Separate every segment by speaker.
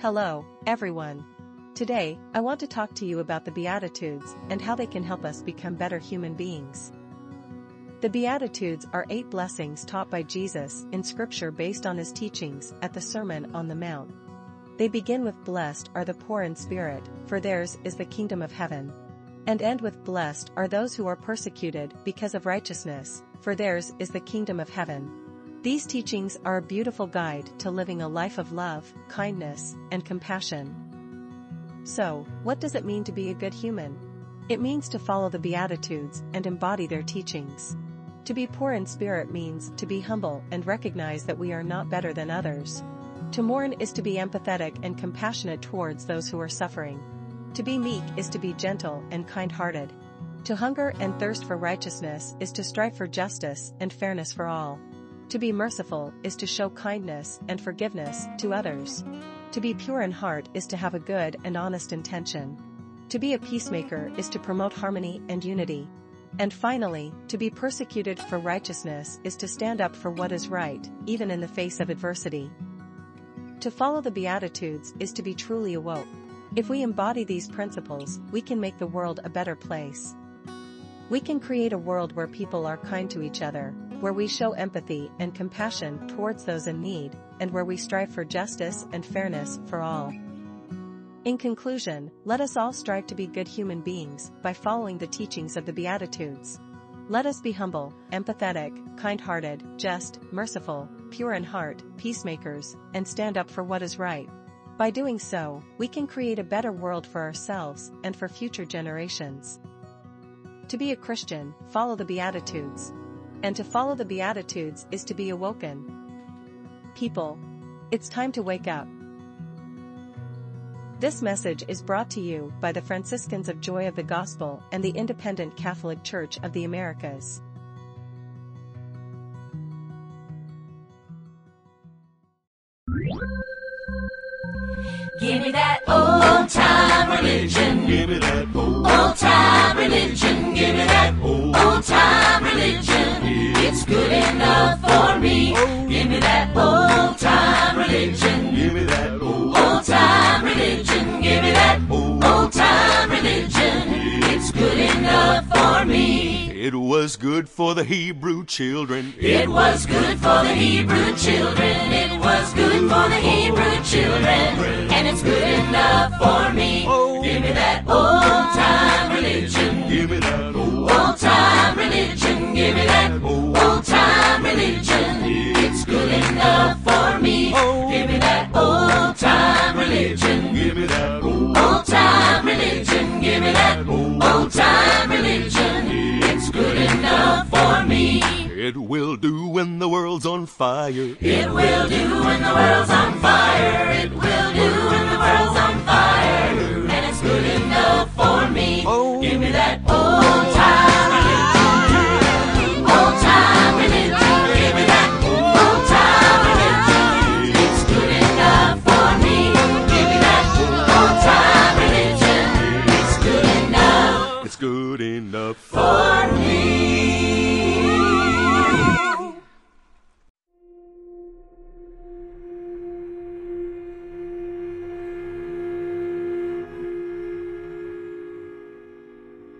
Speaker 1: Hello, everyone. Today, I want to talk to you about the Beatitudes and how they can help us become better human beings. The Beatitudes are eight blessings taught by Jesus in Scripture based on his teachings at the Sermon on the Mount. They begin with Blessed are the poor in spirit, for theirs is the kingdom of heaven. And end with Blessed are those who are persecuted because of righteousness, for theirs is the kingdom of heaven. These teachings are a beautiful guide to living a life of love, kindness, and compassion. So, what does it mean to be a good human? It means to follow the Beatitudes and embody their teachings. To be poor in spirit means to be humble and recognize that we are not better than others. To mourn is to be empathetic and compassionate towards those who are suffering. To be meek is to be gentle and kind-hearted. To hunger and thirst for righteousness is to strive for justice and fairness for all. To be merciful is to show kindness and forgiveness to others. To be pure in heart is to have a good and honest intention. To be a peacemaker is to promote harmony and unity. And finally, to be persecuted for righteousness is to stand up for what is right, even in the face of adversity. To follow the Beatitudes is to be truly awoke. If we embody these principles, we can make the world a better place. We can create a world where people are kind to each other, where we show empathy and compassion towards those in need, and where we strive for justice and fairness for all. In conclusion, let us all strive to be good human beings by following the teachings of the Beatitudes. Let us be humble, empathetic, kind-hearted, just, merciful, pure in heart, peacemakers, and stand up for what is right. By doing so, we can create a better world for ourselves and for future generations. To be a Christian, follow the Beatitudes. And to follow the Beatitudes is to be awoken. People. It's time to wake up. This message is brought to you by the Franciscans of Joy of the Gospel and the Independent Catholic Church of the Americas.
Speaker 2: Give me that old time religion.
Speaker 3: Give me that old,
Speaker 2: Old time religion. Give me that old time religion. It's good enough for me. Oh. Give me that old time religion.
Speaker 3: give me that old,
Speaker 2: Old time religion. Give me that old time religion. It's good enough for me.
Speaker 3: It was good for the Hebrew children.
Speaker 2: It was good for the Hebrew children. It was good for the Hebrew children. And it's good enough for me. Oh. Give me that old time religion.
Speaker 3: Give me that old,
Speaker 2: Old time religion. Give me that old time religion. It's good enough for me. Give me that old time religion.
Speaker 3: give me that old,
Speaker 2: time religion. Give me that old time religion. It's good enough for me.
Speaker 3: it will do when the world's on fire.
Speaker 2: It will do when the world's on fire. It will do when the world's on fire. Good enough for me. Oh. Give me that old time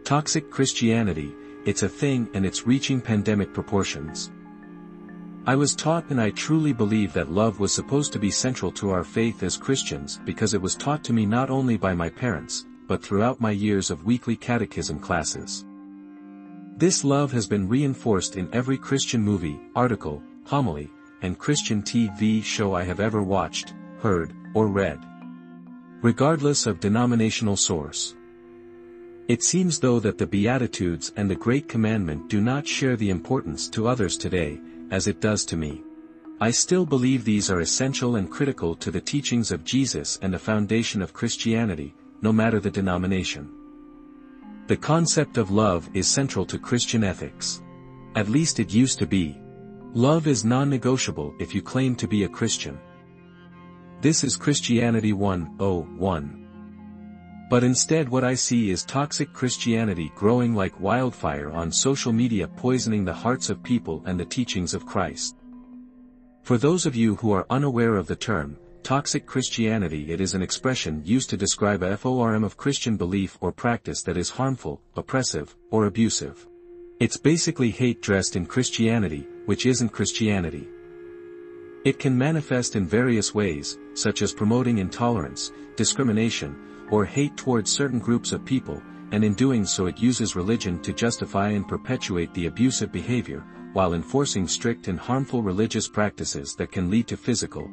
Speaker 4: Toxic Christianity, it's a thing and it's reaching pandemic proportions. I was taught and I truly believe that love was supposed to be central to our faith as Christians because it was taught to me not only by my parents, but throughout my years of weekly catechism classes. This love has been reinforced in every Christian movie, article, homily, and Christian TV show I have ever watched, heard, or read. Regardless of denominational source. It seems though that the Beatitudes and the Great Commandment do not share the importance to others today, as it does to me. I still believe these are essential and critical to the teachings of Jesus and the foundation of Christianity, no matter the denomination. The concept of love is central to Christian ethics. At least it used to be. Love is non-negotiable if you claim to be a Christian. This is Christianity 101. But instead what I see is toxic Christianity growing like wildfire on social media poisoning the hearts of people and the teachings of Christ. For those of you who are unaware of the term, toxic Christianity it is an expression used to describe a form of Christian belief or practice that is harmful, oppressive, or abusive. It's basically hate dressed in Christianity, which isn't Christianity. It can manifest in various ways, such as promoting intolerance, discrimination, or hate towards certain groups of people, and in doing so it uses religion to justify and perpetuate the abusive behavior, while enforcing strict and harmful religious practices that can lead to physical,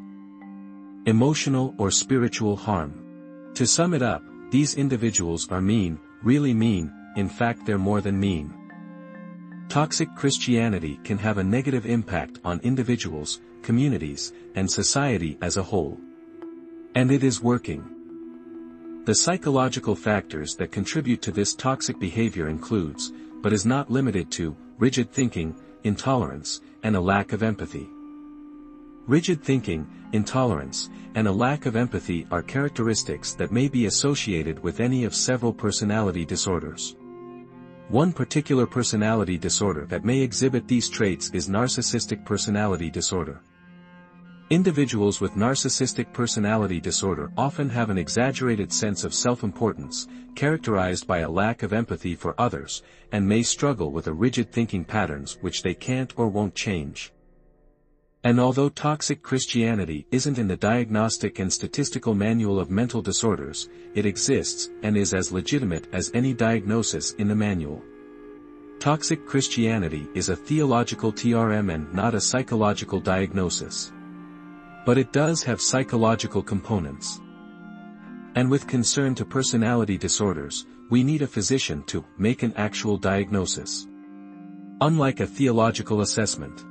Speaker 4: emotional or spiritual harm. To sum it up, these individuals are mean, really mean, in fact they're more than mean. Toxic Christianity can have a negative impact on individuals, communities, and society as a whole. And it is working. The psychological factors that contribute to this toxic behavior includes, but is not limited to, rigid thinking, intolerance, and a lack of empathy. Rigid thinking, intolerance, and a lack of empathy are characteristics that may be associated with any of several personality disorders. One particular personality disorder that may exhibit these traits is narcissistic personality disorder. Individuals with narcissistic personality disorder often have an exaggerated sense of self-importance, characterized by a lack of empathy for others, and may struggle with a rigid thinking patterns which they can't or won't change. And although toxic Christianity isn't in the Diagnostic and Statistical Manual of Mental Disorders, it exists and is as legitimate as any diagnosis in the manual. Toxic Christianity is a theological TRM and not a psychological diagnosis. But it does have psychological components. And with concern to personality disorders, we need a physician to make an actual diagnosis. Unlike a theological assessment.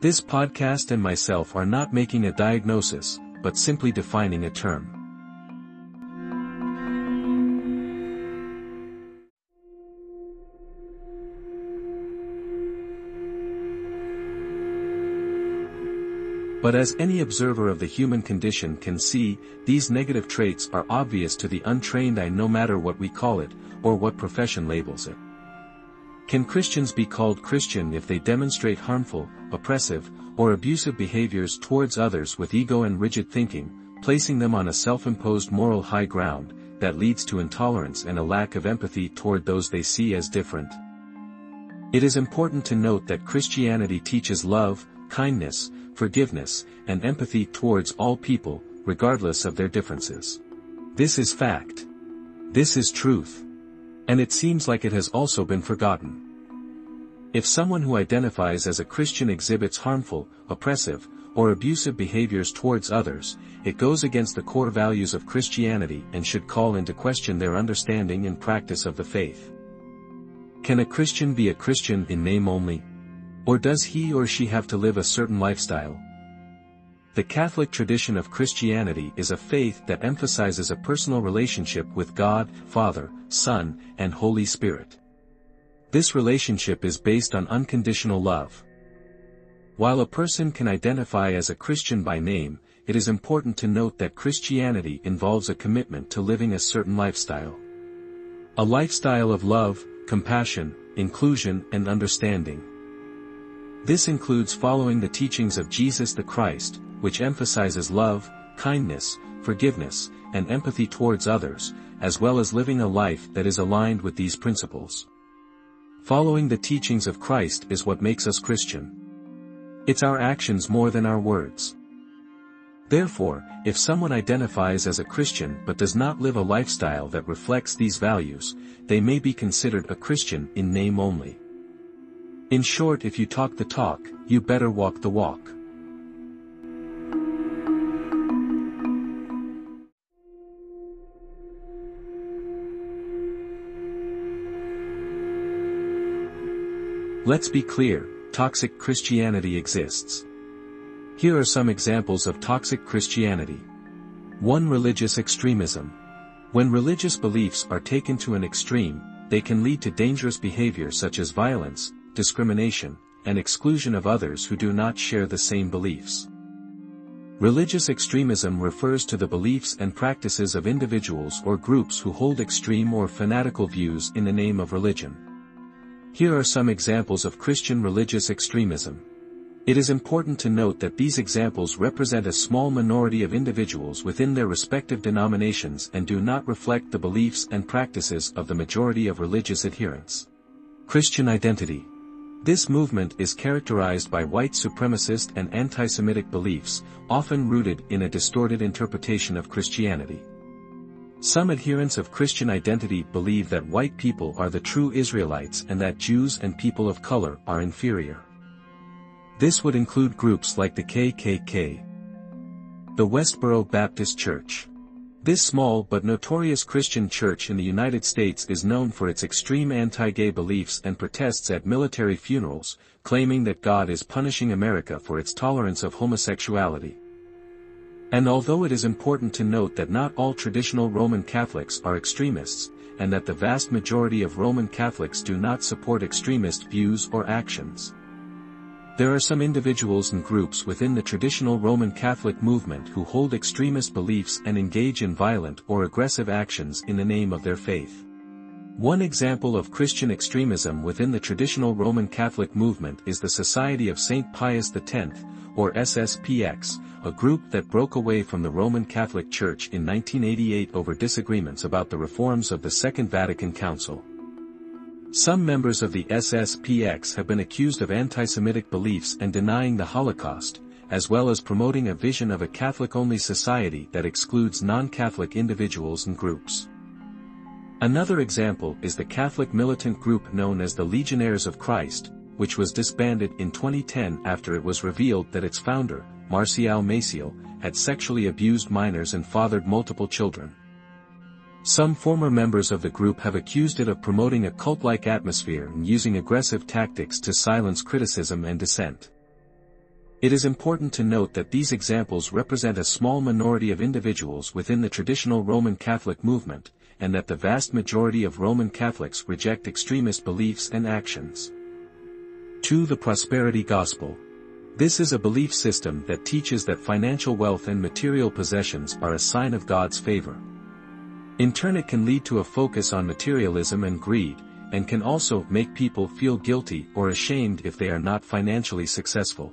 Speaker 4: This podcast and myself are not making a diagnosis, but simply defining a term. But as any observer of the human condition can see, these negative traits are obvious to the untrained eye no matter what we call it, or what profession labels it. Can Christians be called Christian if they demonstrate harmful, oppressive, or abusive behaviors towards others with ego and rigid thinking, placing them on a self-imposed moral high ground, that leads to intolerance and a lack of empathy toward those they see as different? It is important to note that Christianity teaches love, kindness, forgiveness, and empathy towards all people, regardless of their differences. This is fact. This is truth. And it seems like it has also been forgotten. If someone who identifies as a Christian exhibits harmful, oppressive, or abusive behaviors towards others, it goes against the core values of Christianity and should call into question their understanding and practice of the faith. Can a Christian be a Christian in name only? Or does he or she have to live a certain lifestyle? The Catholic tradition of Christianity is a faith that emphasizes a personal relationship with God, Father, Son, and Holy Spirit. This relationship is based on unconditional love. While a person can identify as a Christian by name, it is important to note that Christianity involves a commitment to living a certain lifestyle. A lifestyle of love, compassion, inclusion and understanding. This includes following the teachings of Jesus the Christ, which emphasizes love, kindness, forgiveness, and empathy towards others, as well as living a life that is aligned with these principles. Following the teachings of Christ is what makes us Christian. It's our actions more than our words. Therefore, if someone identifies as a Christian but does not live a lifestyle that reflects these values, they may be considered a Christian in name only. In short if you talk the talk, you better walk the walk. Let's be clear, toxic Christianity exists. Here are some examples of toxic Christianity. 1. Religious extremism. When religious beliefs are taken to an extreme, they can lead to dangerous behavior such as violence, discrimination, and exclusion of others who do not share the same beliefs. Religious extremism refers to the beliefs and practices of individuals or groups who hold extreme or fanatical views in the name of religion. Here are some examples of Christian religious extremism. It is important to note that these examples represent a small minority of individuals within their respective denominations and do not reflect the beliefs and practices of the majority of religious adherents. Christian identity. This movement is characterized by white supremacist and anti-Semitic beliefs, often rooted in a distorted interpretation of Christianity. Some adherents of Christian identity believe that white people are the true Israelites and that Jews and people of color are inferior. This would include groups like the KKK, the Westboro Baptist Church. This small but notorious Christian church in the United States is known for its extreme anti-gay beliefs and protests at military funerals, claiming that God is punishing America for its tolerance of homosexuality. And although it is important to note that not all traditional Roman Catholics are extremists, and that the vast majority of Roman Catholics do not support extremist views or actions. There are some individuals and groups within the traditional Roman Catholic movement who hold extremist beliefs and engage in violent or aggressive actions in the name of their faith. One example of Christian extremism within the traditional Roman Catholic movement is the Society of St. Pius X, or SSPX, a group that broke away from the Roman Catholic Church in 1988 over disagreements about the reforms of the Second Vatican Council. Some members of the SSPX have been accused of anti-Semitic beliefs and denying the Holocaust, as well as promoting a vision of a Catholic-only society that excludes non-Catholic individuals and groups. Another example is the Catholic militant group known as the Legionnaires of Christ, which was disbanded in 2010 after it was revealed that its founder, Marcial Maciel, had sexually abused minors and fathered multiple children. Some former members of the group have accused it of promoting a cult-like atmosphere and using aggressive tactics to silence criticism and dissent. It is important to note that these examples represent a small minority of individuals within the traditional Roman Catholic movement, and that the vast majority of Roman Catholics reject extremist beliefs and actions. 2. The Prosperity Gospel. This is a belief system that teaches that financial wealth and material possessions are a sign of God's favor. In turn it can lead to a focus on materialism and greed, and can also make people feel guilty or ashamed if they are not financially successful.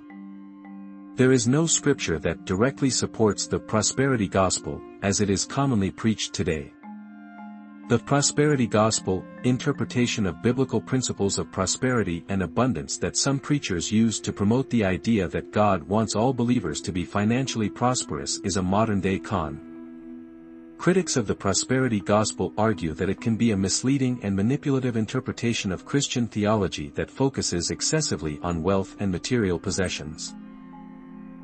Speaker 4: There is no scripture that directly supports the prosperity gospel, as it is commonly preached today. The prosperity gospel, interpretation of biblical principles of prosperity and abundance that some preachers use to promote the idea that God wants all believers to be financially prosperous is a modern-day con. Critics of the prosperity gospel argue that it can be a misleading and manipulative interpretation of Christian theology that focuses excessively on wealth and material possessions.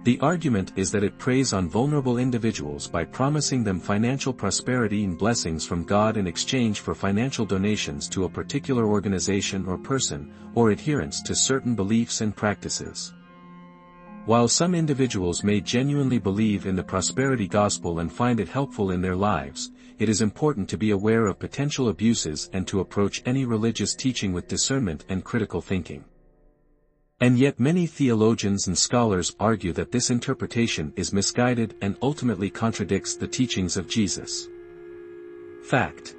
Speaker 4: The argument is that it preys on vulnerable individuals by promising them financial prosperity and blessings from God in exchange for financial donations to a particular organization or person, or adherence to certain beliefs and practices. While some individuals may genuinely believe in the prosperity gospel and find it helpful in their lives, it is important to be aware of potential abuses and to approach any religious teaching with discernment and critical thinking. And yet many theologians and scholars argue that this interpretation is misguided and ultimately contradicts the teachings of Jesus. Fact.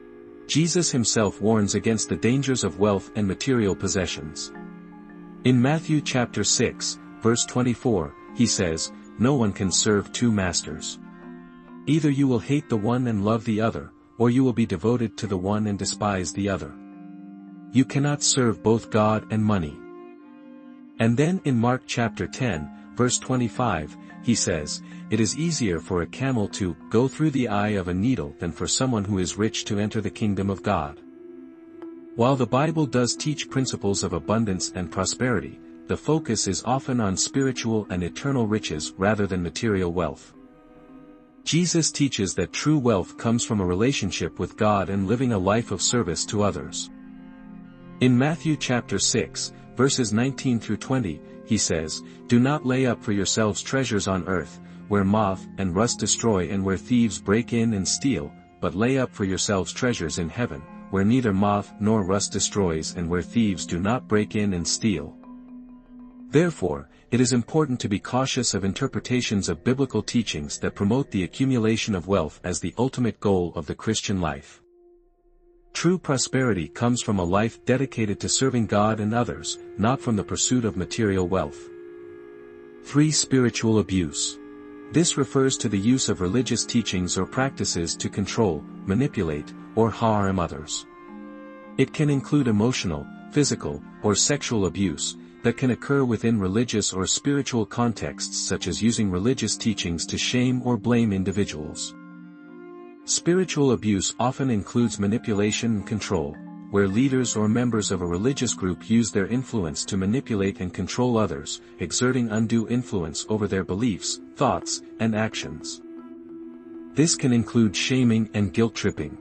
Speaker 4: Jesus himself warns against the dangers of wealth and material possessions. In Matthew chapter 6, verse 24, he says, No one can serve two masters. Either you will hate the one and love the other, or you will be devoted to the one and despise the other. You cannot serve both God and money. And then in Mark chapter 10, verse 25, he says, It is easier for a camel to go through the eye of a needle than for someone who is rich to enter the kingdom of God. While the Bible does teach principles of abundance and prosperity, the focus is often on spiritual and eternal riches rather than material wealth. Jesus teaches that true wealth comes from a relationship with God and living a life of service to others. In Matthew chapter 6, verses 19 through 20, he says, Do not lay up for yourselves treasures on earth, where moth and rust destroy and where thieves break in and steal, but lay up for yourselves treasures in heaven, where neither moth nor rust destroys and where thieves do not break in and steal. Therefore, it is important to be cautious of interpretations of biblical teachings that promote the accumulation of wealth as the ultimate goal of the Christian life. True prosperity comes from a life dedicated to serving God and others, not from the pursuit of material wealth. 3. Spiritual abuse. This refers to the use of religious teachings or practices to control, manipulate, or harm others. It can include emotional, physical, or sexual abuse, that can occur within religious or spiritual contexts such as using religious teachings to shame or blame individuals. Spiritual abuse often includes manipulation and control, where leaders or members of a religious group use their influence to manipulate and control others, exerting undue influence over their beliefs, thoughts, and actions. This can include shaming and guilt-tripping.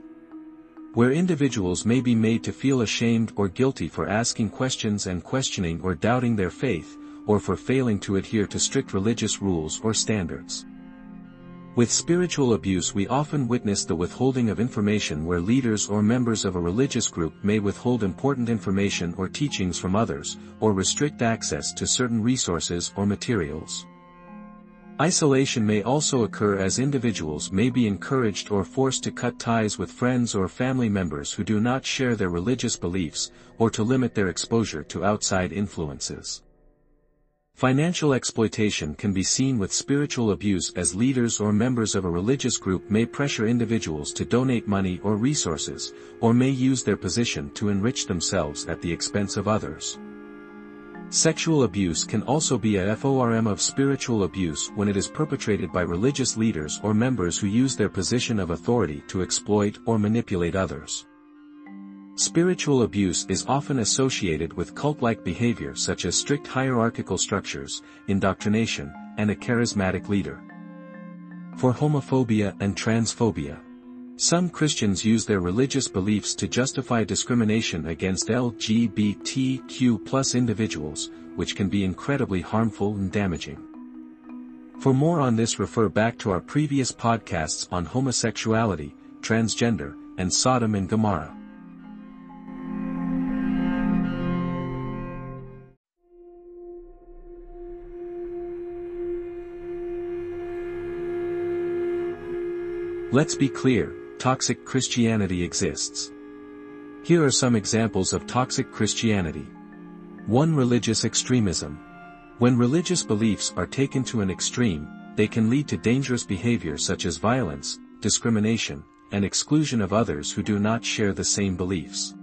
Speaker 4: Where individuals may be made to feel ashamed or guilty for asking questions and questioning or doubting their faith, or for failing to adhere to strict religious rules or standards. With spiritual abuse we often witness the withholding of information where leaders or members of a religious group may withhold important information or teachings from others, or restrict access to certain resources or materials. Isolation may also occur as individuals may be encouraged or forced to cut ties with friends or family members who do not share their religious beliefs, or to limit their exposure to outside influences. Financial exploitation can be seen with spiritual abuse as leaders or members of a religious group may pressure individuals to donate money or resources, or may use their position to enrich themselves at the expense of others. Sexual abuse can also be a form of spiritual abuse when it is perpetrated by religious leaders or members who use their position of authority to exploit or manipulate others. Spiritual abuse is often associated with cult-like behavior such as strict hierarchical structures, indoctrination, and a charismatic leader. For homophobia and transphobia, some Christians use their religious beliefs to justify discrimination against LGBTQ individuals, which can be incredibly harmful and damaging. For more on this refer back to our previous podcasts on homosexuality, transgender, and Sodom and Gomorrah. Let's be clear, toxic Christianity exists. Here are some examples of toxic Christianity. 1. Religious extremism. When religious beliefs are taken to an extreme, they can lead to dangerous behavior such as violence, discrimination, and exclusion of others who do not share the same beliefs.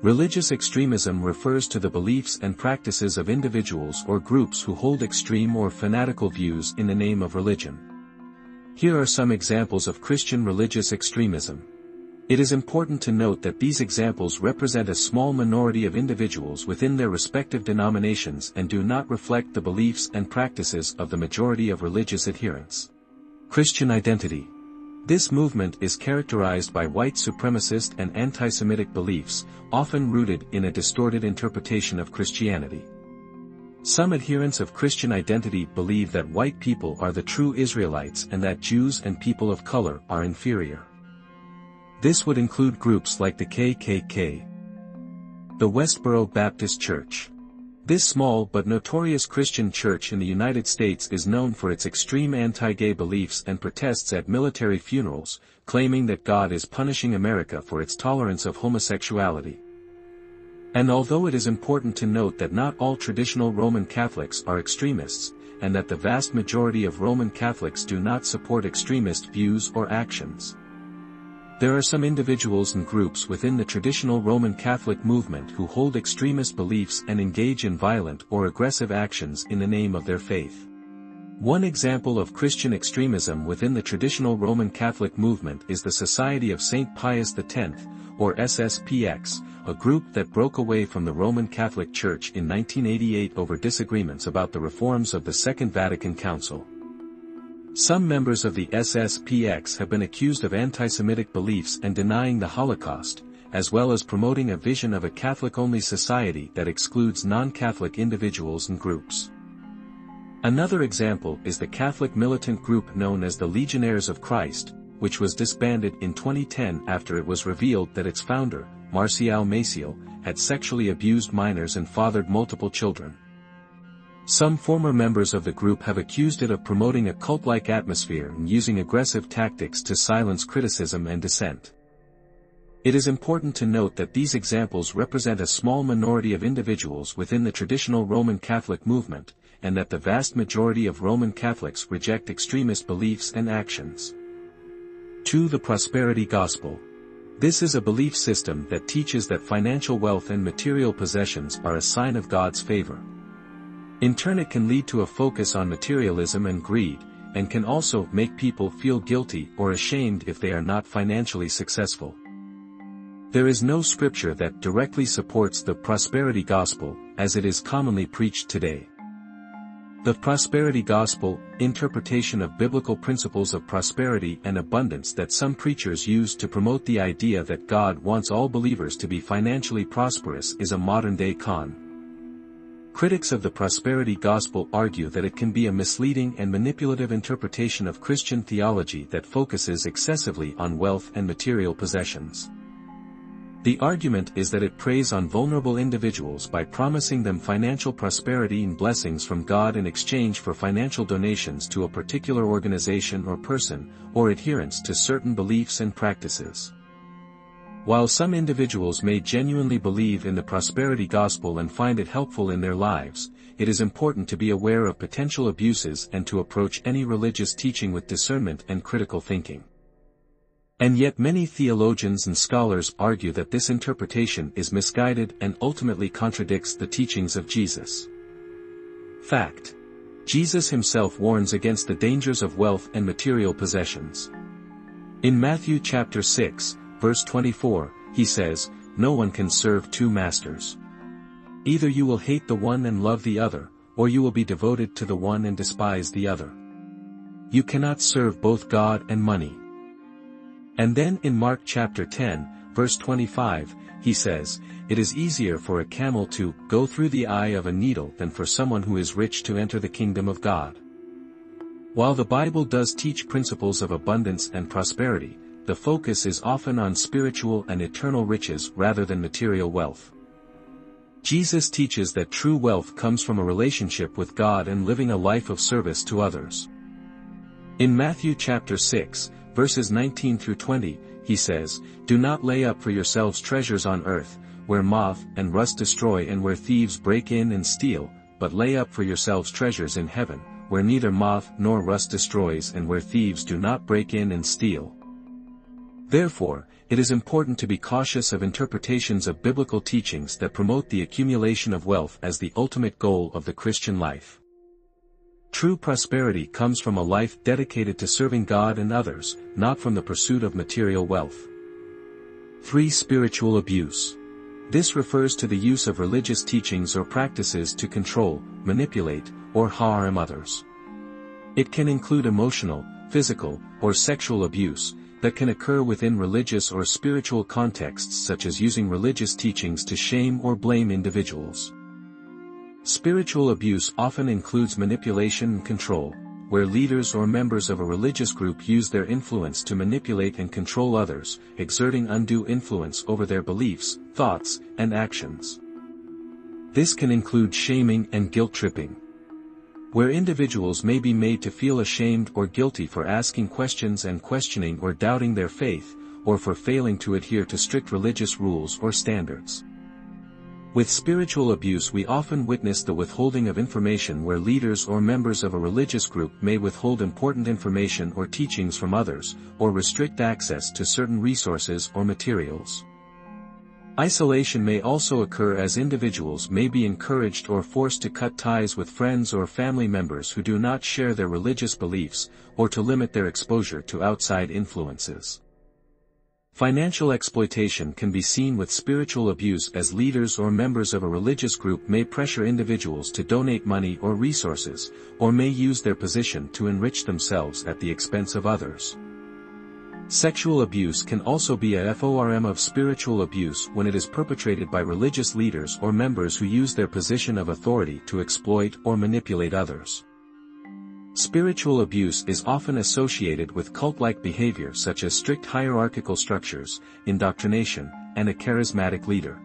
Speaker 4: Religious extremism refers to the beliefs and practices of individuals or groups who hold extreme or fanatical views in the name of religion. Here are some examples of Christian religious extremism. It is important to note that these examples represent a small minority of individuals within their respective denominations and do not reflect the beliefs and practices of the majority of religious adherents. Christian identity. This movement is characterized by white supremacist and anti-Semitic beliefs, often rooted in a distorted interpretation of Christianity. Some adherents of Christian identity believe that white people are the true Israelites and that Jews and people of color are inferior. This would include groups like the KKK. The Westboro Baptist Church. This small but notorious Christian church in the United States is known for its extreme anti-gay beliefs and protests at military funerals, claiming that God is punishing America for its tolerance of homosexuality. And although it is important to note that not all traditional Roman Catholics are extremists, and that the vast majority of Roman Catholics do not support extremist views or actions. There are some individuals and groups within the traditional Roman Catholic movement who hold extremist beliefs and engage in violent or aggressive actions in the name of their faith. One example of Christian extremism within the traditional Roman Catholic movement is the Society of St. Pius X, or SSPX, a group that broke away from the Roman Catholic Church in 1988 over disagreements about the reforms of the Second Vatican Council. Some members of the SSPX have been accused of anti-Semitic beliefs and denying the Holocaust, as well as promoting a vision of a Catholic-only society that excludes non-Catholic individuals and groups. Another example is the Catholic militant group known as the Legionnaires of Christ, which was disbanded in 2010 after it was revealed that its founder, Marcial Maciel, had sexually abused minors and fathered multiple children. Some former members of the group have accused it of promoting a cult-like atmosphere and using aggressive tactics to silence criticism and dissent. It is important to note that these examples represent a small minority of individuals within the traditional Roman Catholic movement, and that the vast majority of Roman Catholics reject extremist beliefs and actions. 2. The Prosperity Gospel. This is a belief system that teaches that financial wealth and material possessions are a sign of God's favor. In turn it can lead to a focus on materialism and greed, and can also make people feel guilty or ashamed if they are not financially successful. There is no scripture that directly supports the prosperity gospel, as it is commonly preached today. The prosperity gospel, interpretation of biblical principles of prosperity and abundance that some preachers use to promote the idea that God wants all believers to be financially prosperous is a modern-day con. Critics of the prosperity gospel argue that it can be a misleading and manipulative interpretation of Christian theology that focuses excessively on wealth and material possessions. The argument is that it preys on vulnerable individuals by promising them financial prosperity and blessings from God in exchange for financial donations to a particular organization or person, or adherence to certain beliefs and practices. While some individuals may genuinely believe in the prosperity gospel and find it helpful in their lives, it is important to be aware of potential abuses and to approach any religious teaching with discernment and critical thinking. And yet many theologians and scholars argue that this interpretation is misguided and ultimately contradicts the teachings of Jesus. Fact. Jesus himself warns against the dangers of wealth and material possessions. In Matthew chapter 6, verse 24, he says, No one can serve two masters. Either you will hate the one and love the other, or you will be devoted to the one and despise the other. You cannot serve both God and money. And then in Mark chapter 10, verse 25, he says, It is easier for a camel to go through the eye of a needle than for someone who is rich to enter the kingdom of God. While the Bible does teach principles of abundance and prosperity, the focus is often on spiritual and eternal riches rather than material wealth. Jesus teaches that true wealth comes from a relationship with God and living a life of service to others. In Matthew chapter 6, verses 19 through 20, he says, Do not lay up for yourselves treasures on earth, where moth and rust destroy and where thieves break in and steal, but lay up for yourselves treasures in heaven, where neither moth nor rust destroys and where thieves do not break in and steal. Therefore, it is important to be cautious of interpretations of biblical teachings that promote the accumulation of wealth as the ultimate goal of the Christian life. True prosperity comes from a life dedicated to serving God and others, not from the pursuit of material wealth. 3. Spiritual abuse. This refers to the use of religious teachings or practices to control, manipulate, or harm others. It can include emotional, physical, or sexual abuse, that can occur within religious or spiritual contexts such as using religious teachings to shame or blame individuals. Spiritual abuse often includes manipulation and control, where leaders or members of a religious group use their influence to manipulate and control others, exerting undue influence over their beliefs, thoughts, and actions. This can include shaming and guilt-tripping where individuals may be made to feel ashamed or guilty for asking questions and questioning or doubting their faith, or for failing to adhere to strict religious rules or standards. With spiritual abuse we often witness the withholding of information where leaders or members of a religious group may withhold important information or teachings from others, or restrict access to certain resources or materials. Isolation may also occur as individuals may be encouraged or forced to cut ties with friends or family members who do not share their religious beliefs, or to limit their exposure to outside influences. Financial exploitation can be seen with spiritual abuse as leaders or members of a religious group may pressure individuals to donate money or resources, or may use their position to enrich themselves at the expense of others. Sexual abuse can also be a form of spiritual abuse when it is perpetrated by religious leaders or members who use their position of authority to exploit or manipulate others. Spiritual abuse is often associated with cult-like behavior such as strict hierarchical structures, indoctrination, and a charismatic leader.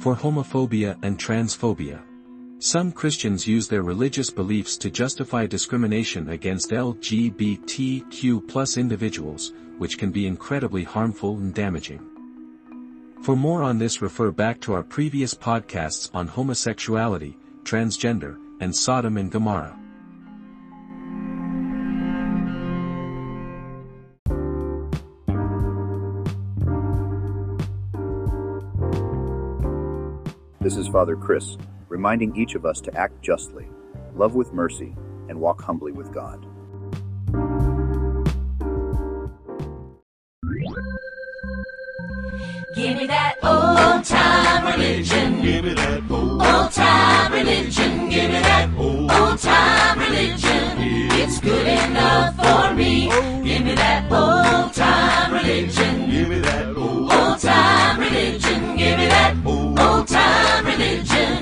Speaker 4: For homophobia and transphobia, some Christians use their religious beliefs to justify discrimination against LGBTQ individuals, which can be incredibly harmful and damaging. For more on this refer back to our previous podcasts on homosexuality, transgender, and Sodom and Gomorrah.
Speaker 5: This is Father Chris, reminding each of us to act justly, love with mercy, and walk humbly with God.
Speaker 2: Give me that old time religion.
Speaker 3: Give me that old,
Speaker 2: Old time religion. Give me that old time religion. It's good enough for me. Oh. Give me that old time religion.
Speaker 3: give me that old,
Speaker 2: Old time religion. Give me that oh. old time religion.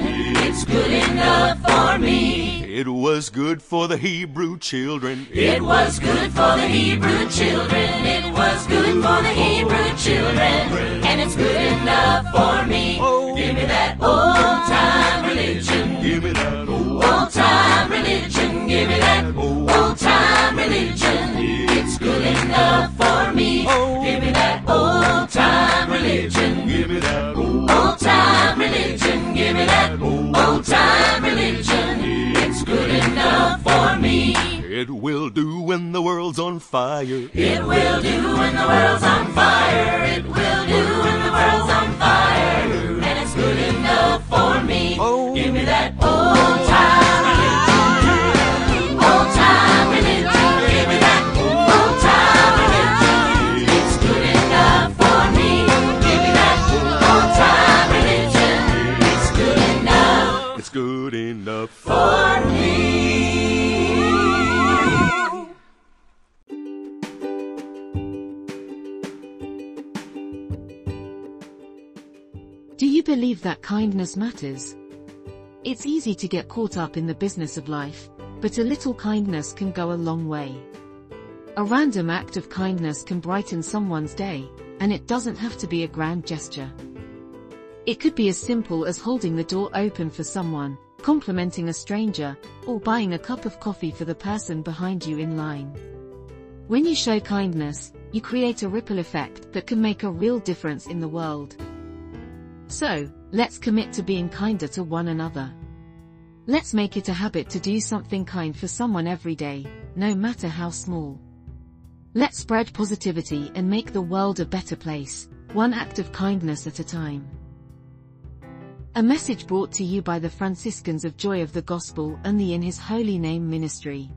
Speaker 2: It's good enough for me.
Speaker 3: It was good for the Hebrew children.
Speaker 2: It was good for the Hebrew children. It was good for the Hebrew children. And it's good enough for me. Oh, Give me that old time religion.
Speaker 3: Give me that old,
Speaker 2: time religion. Give me that old time religion. It's good enough for me. Oh, Give me that old time religion.
Speaker 3: give me that
Speaker 2: Give me that old time religion. It's good enough for me.
Speaker 3: it will do when the world's on fire.
Speaker 2: It will do when the world's on fire. It will do when the world's on fire. And it's good enough for me. Oh. Give me that old time for me.
Speaker 6: Do you believe that kindness matters? It's easy to get caught up in the business of life, but a little kindness can go a long way. A random act of kindness can brighten someone's day, and it doesn't have to be a grand gesture. It could be as simple as holding the door open for someone, complimenting a stranger, or buying a cup of coffee for the person behind you in line. When you show kindness, you create a ripple effect that can make a real difference in the world. So, let's commit to being kinder to one another. Let's make it a habit to do something kind for someone every day, no matter how small. Let's spread positivity and make the world a better place, one act of kindness at a time. A message brought to you by the Franciscans of Joy of the Gospel and the In His Holy Name Ministry.